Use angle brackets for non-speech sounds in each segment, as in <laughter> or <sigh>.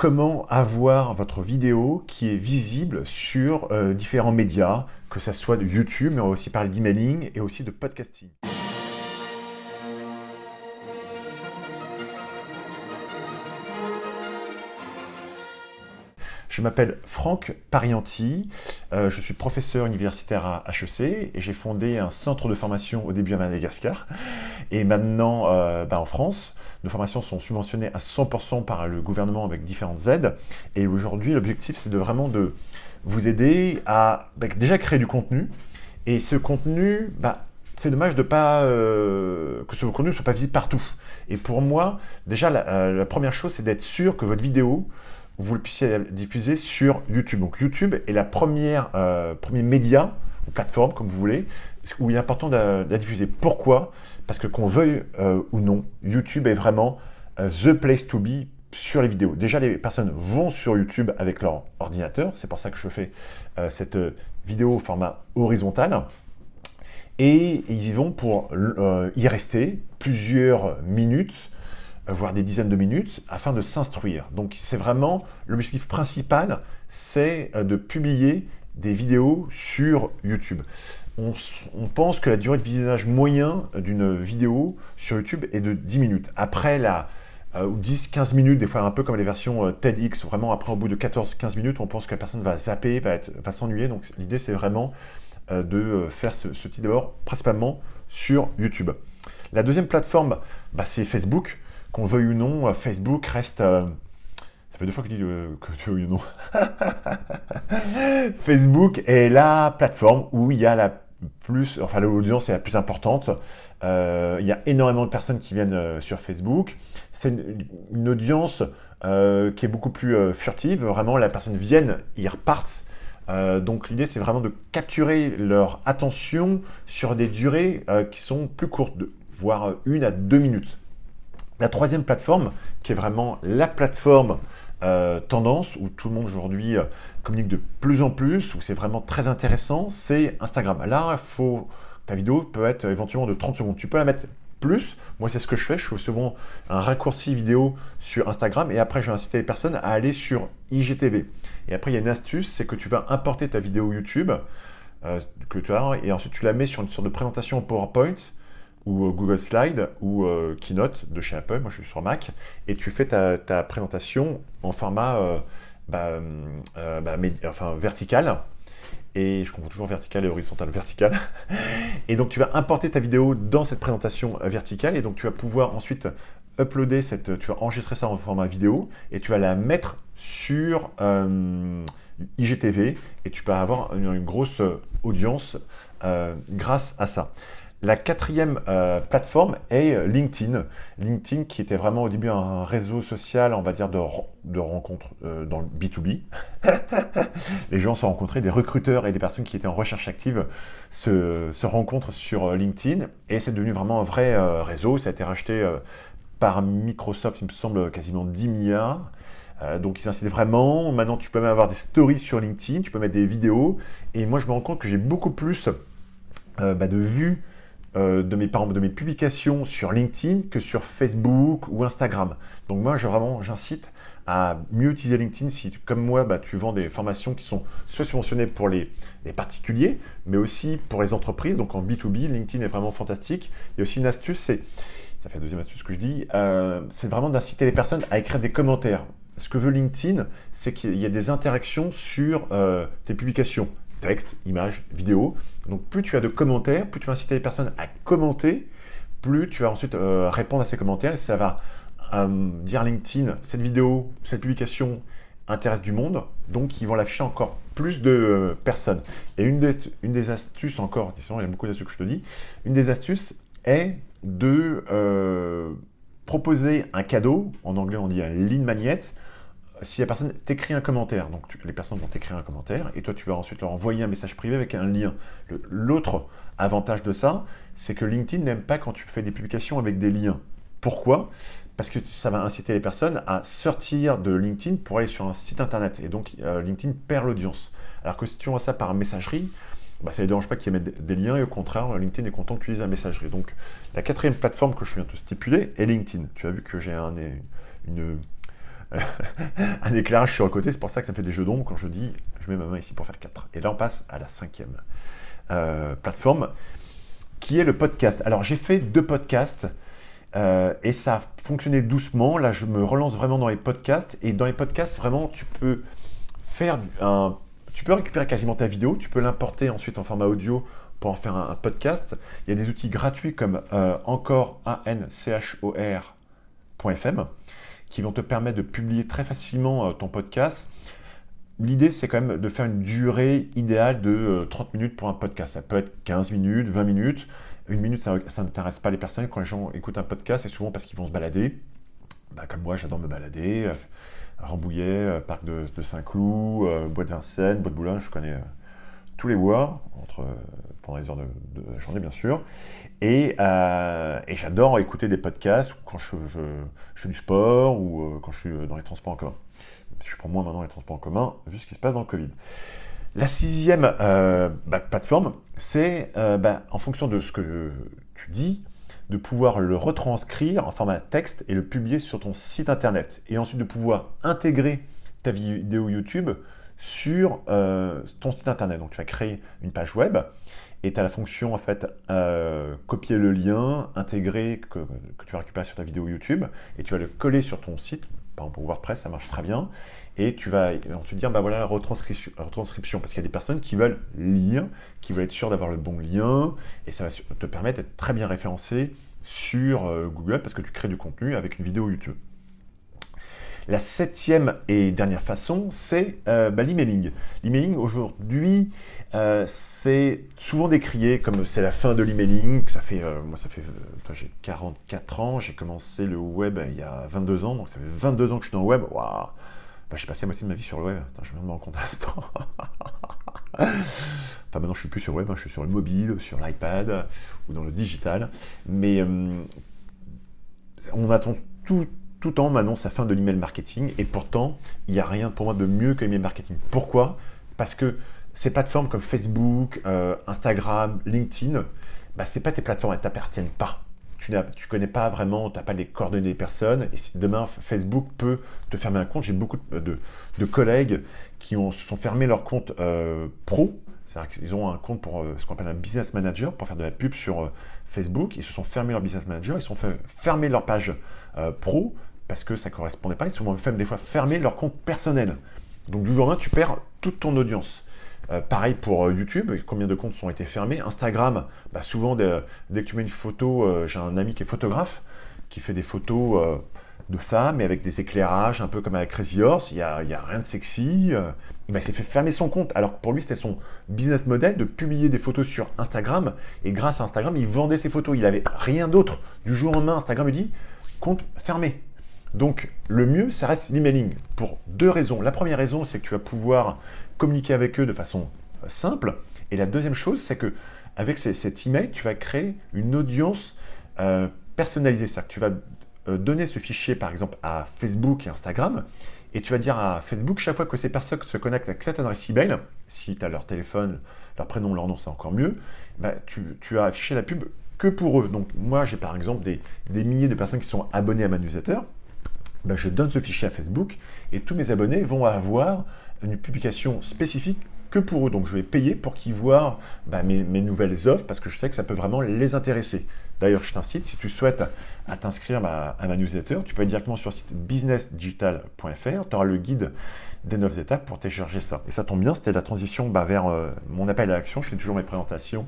comment avoir votre vidéo qui est visible sur euh, différents médias, que ce soit de YouTube, mais on va aussi parler d'emailing et aussi de podcasting. Je m'appelle Franck Parianti, euh, je suis professeur universitaire à HEC et j'ai fondé un centre de formation au début à Madagascar et maintenant euh, bah, en France. Nos formations sont subventionnées à 100% par le gouvernement avec différentes aides et aujourd'hui l'objectif c'est de vraiment de vous aider à bah, déjà créer du contenu et ce contenu, bah, c'est dommage de pas euh, que ce contenu ne soit pas visible partout. Et pour moi, déjà la première chose c'est d'être sûr que votre vidéo vous le puissiez diffuser sur YouTube. Donc YouTube est la première, euh, premier média ou plateforme, comme vous voulez, où il est important de, la diffuser. Pourquoi? Parce que qu'on veuille euh, ou non, YouTube est vraiment euh, the place to be sur les vidéos. Déjà, les personnes vont sur YouTube avec leur ordinateur. C'est pour ça que je fais cette vidéo au format horizontal. Et ils y vont pour y rester plusieurs minutes voire des dizaines de minutes, afin de s'instruire. Donc c'est vraiment l'objectif principal, c'est euh, de publier des vidéos sur YouTube. On, pense que la durée de visionnage moyen d'une vidéo sur YouTube est de 10 minutes. Après la, 10-15 euh, minutes, des fois un peu comme les versions euh, TEDx, vraiment après au bout de 14-15 minutes, on pense que la personne va zapper, va, va s'ennuyer. Donc l'idée c'est vraiment de faire ce, type d'abord principalement sur YouTube. La deuxième plateforme, bah, c'est Facebook qu'on veuille ou non, euh, Facebook reste... Euh, ça fait deux fois que je dis euh, que tu veuilles ou non. <laughs> Facebook est la plateforme où il y a la plus, enfin l'audience est la plus importante. il y a énormément de personnes qui viennent sur Facebook. C'est une, audience qui est beaucoup plus furtive. Vraiment, la personne vienne, ils repartent. donc l'idée, c'est vraiment de capturer leur attention sur des durées qui sont plus courtes, voire une à deux minutes. La troisième plateforme, qui est vraiment la plateforme euh, tendance, où tout le monde aujourd'hui euh, communique de plus en plus, où c'est vraiment très intéressant, c'est Instagram. Là, faut, ta vidéo peut être éventuellement de 30 secondes. Tu peux la mettre plus. Moi, c'est ce que je fais. Je fais souvent un raccourci vidéo sur Instagram et après, je vais inciter les personnes à aller sur IGTV. Et après, il y a une astuce, c'est que tu vas importer ta vidéo YouTube euh, que tu as et ensuite tu la mets sur une sorte de présentation PowerPoint ou euh, Google Slide ou euh, Keynote de chez Apple, moi je suis sur Mac, et tu fais ta, présentation en format euh, bah, bah, vertical, et je comprends toujours vertical et horizontal vertical. <laughs> Et donc tu vas importer ta vidéo dans cette présentation verticale, et donc tu vas pouvoir ensuite uploader cette, tu vas enregistrer ça en format vidéo, et tu vas la mettre sur IGTV, et tu vas avoir une, grosse audience grâce à ça. La quatrième euh, plateforme est euh, LinkedIn. LinkedIn qui était vraiment au début un réseau social, on va dire, de, rencontres euh, dans le B2B. <laughs> les gens se rencontraient, des recruteurs et des personnes qui étaient en recherche active se, rencontrent sur LinkedIn et c'est devenu vraiment un vrai réseau. Ça a été racheté par Microsoft, il me semble, quasiment 10 milliards. donc ils incitent vraiment. Maintenant, tu peux même avoir des stories sur LinkedIn, tu peux mettre des vidéos. Et moi, je me rends compte que j'ai beaucoup plus bah, de vues euh, de mes publications sur LinkedIn que sur Facebook ou Instagram. Donc moi, j'incite à mieux utiliser LinkedIn si, comme moi, bah, tu vends des formations qui sont soit subventionnées pour les, particuliers, mais aussi pour les entreprises. Donc en B2B, LinkedIn est vraiment fantastique. Il y a aussi une astuce, c'est, ça fait la deuxième astuce que je dis, euh, c'est vraiment d'inciter les personnes à écrire des commentaires. Ce que veut LinkedIn, c'est qu'il y a des interactions sur euh, tes publications texte, image, vidéo. Donc plus tu as de commentaires, plus tu vas inciter les personnes à commenter, plus tu vas ensuite euh, répondre à ces commentaires. Et ça va euh, dire à LinkedIn, cette vidéo, cette publication intéresse du monde, donc ils vont l'afficher encore plus de euh, personnes. Et une des, astuces encore, il y a beaucoup d'astuces que je te dis, une des astuces est de proposer un cadeau, en anglais on dit un lead magnet, si la personne t'écrit un commentaire, donc les personnes vont t'écrire un commentaire, et toi tu vas ensuite leur envoyer un message privé avec un lien. L'autre avantage de ça, c'est que LinkedIn n'aime pas quand tu fais des publications avec des liens. Pourquoi? Parce que ça va inciter les personnes à sortir de LinkedIn pour aller sur un site internet, et donc euh, LinkedIn perd l'audience. Alors que si tu envoies ça par messagerie, bah, ça ne dérange pas qu'ils mettent des liens, et au contraire, LinkedIn est content que tu utilises la messagerie. Donc la quatrième plateforme que je viens de stipuler est LinkedIn. Tu as vu que j'ai un, une <laughs> un éclairage sur le côté. C'est pour ça que ça fait des jeux d'ombre quand je dis je mets ma main ici pour faire 4. Et là, on passe à la cinquième euh, plateforme qui est le podcast. Alors, j'ai fait deux podcasts. Euh, et ça a fonctionné doucement. Là, je me relance vraiment dans les podcasts. Et dans les podcasts, vraiment, tu peux faire un. Tu peux récupérer quasiment ta vidéo, tu peux l'importer ensuite en format audio pour en faire un, podcast. Il y a des outils gratuits comme euh, encore anchor.fm qui vont te permettre de publier très facilement euh, ton podcast. L'idée, c'est quand même de faire une durée idéale de 30 euh, minutes pour un podcast. Ça peut être 15 minutes, 20 minutes. Une minute, ça n'intéresse pas les personnes. Quand les gens écoutent un podcast, c'est souvent parce qu'ils vont se balader. Bah, comme moi, j'adore me balader. Euh, Rambouillet, Parc de, Saint-Cloud, Bois de Vincennes, Bois de Boulogne, je connais tous les bois, entre, pendant les heures de, de journée bien sûr. Euh, et, j'adore écouter des podcasts quand je, fais du sport ou euh, quand je suis dans les transports en commun. Je prends moins maintenant les transports en commun vu ce qui se passe dans le Covid. La sixième euh, bah, plateforme, c'est bah, en fonction de ce que tu dis, de pouvoir le retranscrire en format texte et le publier sur ton site internet. Et ensuite de pouvoir intégrer ta vidéo YouTube sur ton site internet. Donc tu vas créer une page web et tu as la fonction en euh, copier le lien, intégrer que, tu vas récupérer sur ta vidéo YouTube et tu vas le coller sur ton site. Par exemple, pour WordPress, ça marche très bien. Et tu vas te dire, bah voilà la retranscription, parce qu'il y a des personnes qui veulent lire, qui veulent être sûres d'avoir le bon lien, et ça va te permettre d'être très bien référencé sur euh, Google parce que tu crées du contenu avec une vidéo YouTube. La septième et dernière façon, c'est euh, bah, l'emailing. L'emailing, aujourd'hui, euh, c'est souvent décrié comme c'est la fin de l'emailing. Ça fait, euh, moi, ça fait, j'ai 44 ans, j'ai commencé le web il y a 22 ans, donc ça fait 22 ans que je suis dans le web. Waouh bah, J'ai passé la moitié de ma vie sur le web. Attends, je me rends compte à l'instant. enfin, maintenant, je suis plus sur le web, hein. je suis sur le mobile, sur l'iPad ou dans le digital. Mais on attend tout tout en m'annonce la fin de l'email marketing et pourtant, il n'y a rien pour moi de mieux que l'email marketing. Pourquoi? Parce que ces plateformes comme Facebook, euh, Instagram, LinkedIn, bah, ce pas tes plateformes, elles ne t'appartiennent pas. Tu ne connais pas vraiment, tu n'as pas les coordonnées des personnes. Et si demain, Facebook peut te fermer un compte. J'ai beaucoup de, collègues qui se sont fermés leur compte euh, pro. C'est-à-dire qu'ils ont un compte pour euh, ce qu'on appelle un business manager, pour faire de la pub sur Facebook. Ils se sont fermés leur business manager, ils se sont fermer leur page pro parce que ça correspondait pas. Ils sont même des fois fermer leur compte personnel. Donc du jour au lendemain, tu perds toute ton audience. Euh, pareil pour euh, YouTube, combien de comptes ont été fermés? Instagram, bah, souvent dès, que tu mets une photo, euh, j'ai un ami qui est photographe, qui fait des photos de femmes et avec des éclairages, un peu comme avec Crazy Horse, il n'y a, a, rien de sexy. il s'est fait fermer son compte, alors que pour lui c'était son business model de publier des photos sur Instagram, et grâce à Instagram, il vendait ses photos, il n'avait rien d'autre. Du jour au lendemain, Instagram lui dit, compte fermé. Donc, le mieux, ça reste l'emailing pour deux raisons. La première raison, c'est que tu vas pouvoir communiquer avec eux de façon simple. Et la deuxième chose, c'est que avec cet email, tu vas créer une audience euh, personnalisée. C'est-à-dire que tu vas euh, donner ce fichier, par exemple, à Facebook et Instagram, et tu vas dire à Facebook, chaque fois que ces personnes se connectent avec cette adresse email, si tu as leur téléphone, leur prénom, leur nom, c'est encore mieux, bah, tu, as affiché la pub que pour eux. Donc moi, j'ai par exemple des, des milliers de personnes qui sont abonnées à ma newsletter, ben, je donne ce fichier à Facebook et tous mes abonnés vont avoir une publication spécifique que pour eux. Donc je vais payer pour qu'ils voient ben, mes, nouvelles offres parce que je sais que ça peut vraiment les intéresser. D'ailleurs, je t'incite, si tu souhaites à t'inscrire à ma newsletter, tu peux aller directement sur le site businessdigital.fr, tu auras le guide des 9 étapes pour télécharger ça. Et ça tombe bien, c'était la transition ben, vers euh, mon appel à l'action, je fais toujours mes présentations.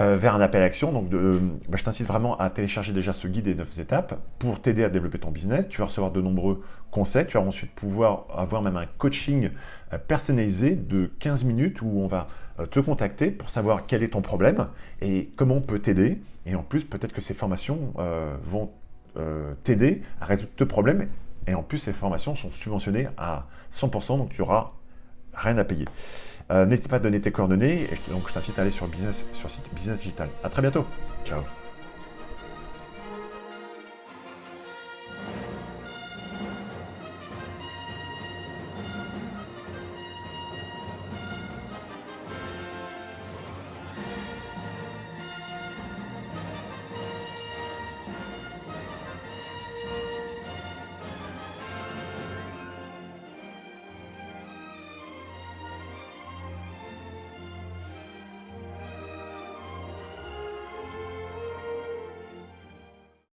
Euh, vers un appel à action. Bah, je t'incite vraiment à télécharger déjà ce guide des 9 étapes pour t'aider à développer ton business. Tu vas recevoir de nombreux conseils. Tu vas ensuite pouvoir avoir même un coaching euh, personnalisé de 15 minutes où on va euh, te contacter pour savoir quel est ton problème et comment on peut t'aider. Et en plus, peut-être que ces formations vont t'aider à résoudre tes problèmes. Et en plus, ces formations sont subventionnées à 100%, donc tu auras rien à payer. Euh, n'hésite pas à donner tes coordonnées. Et donc, je t'incite à aller sur, business, sur site Business Digital. À très bientôt. Ciao.